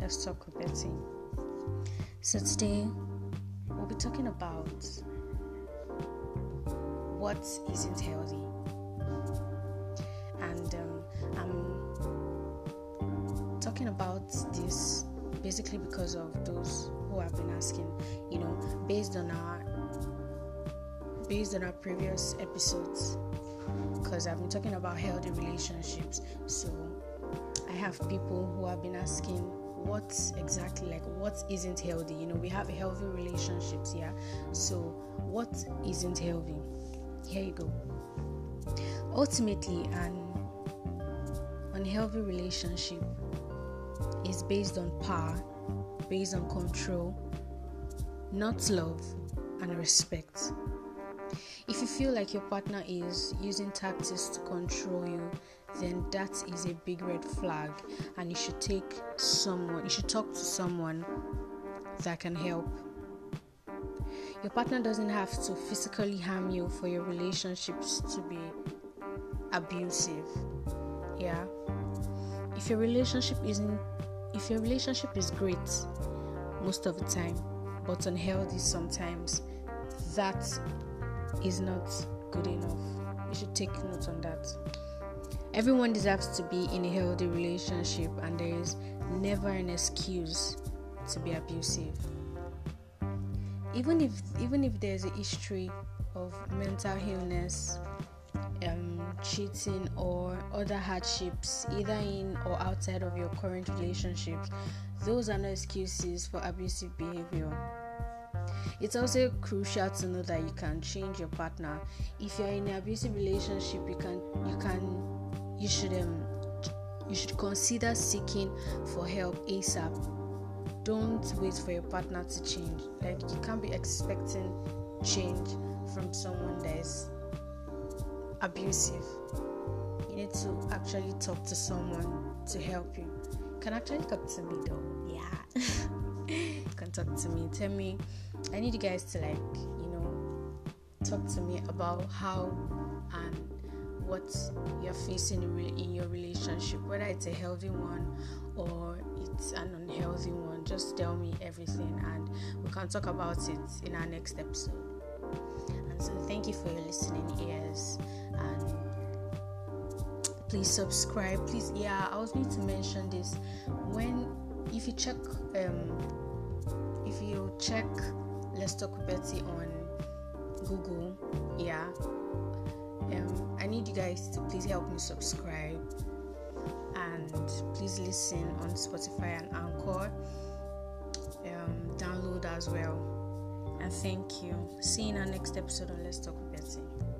Let's talk with Betty. So today we'll be talking about what isn't healthy, and um, I'm talking about this basically because of those who have been asking. You know, based on our based on our previous episodes, because I've been talking about healthy relationships, so I have people who have been asking what exactly like what isn't healthy? You know we have healthy relationships yeah so what isn't healthy? Here you go. Ultimately an unhealthy relationship is based on power based on control not love and respect if you feel like your partner is using tactics to control you then that is a big red flag. And you should take someone you should talk to someone that can help. Your partner doesn't have to physically harm you for your relationships to be abusive. Yeah. If your relationship isn't if your relationship is great most of the time but unhealthy sometimes that is not good enough you should take note on that Everyone deserves to be in a healthy relationship, and there is never an excuse to be abusive. Even if even if there's a history of mental illness, um, cheating, or other hardships, either in or outside of your current relationships, those are no excuses for abusive behavior. It's also crucial to know that you can change your partner. If you're in an abusive relationship, you can you can you should um, you should consider seeking for help ASAP. Don't wait for your partner to change. Like you can't be expecting change from someone that is abusive. You need to actually talk to someone to help you. You can actually talk to me though. Yeah. you can talk to me. Tell me I need you guys to like, you know, talk to me about how and what you're facing in your relationship, whether it's a healthy one or it's an unhealthy one. Just tell me everything, and we can talk about it in our next episode. And so, thank you for your listening ears, and please subscribe. Please, yeah, I was going to mention this when if you check um if you check Let's Talk with Betty on Google, yeah um, I need you guys to please help me subscribe and please listen on Spotify and Anchor. Um, download as well. And thank you. See you in our next episode on Let's Talk with Betty.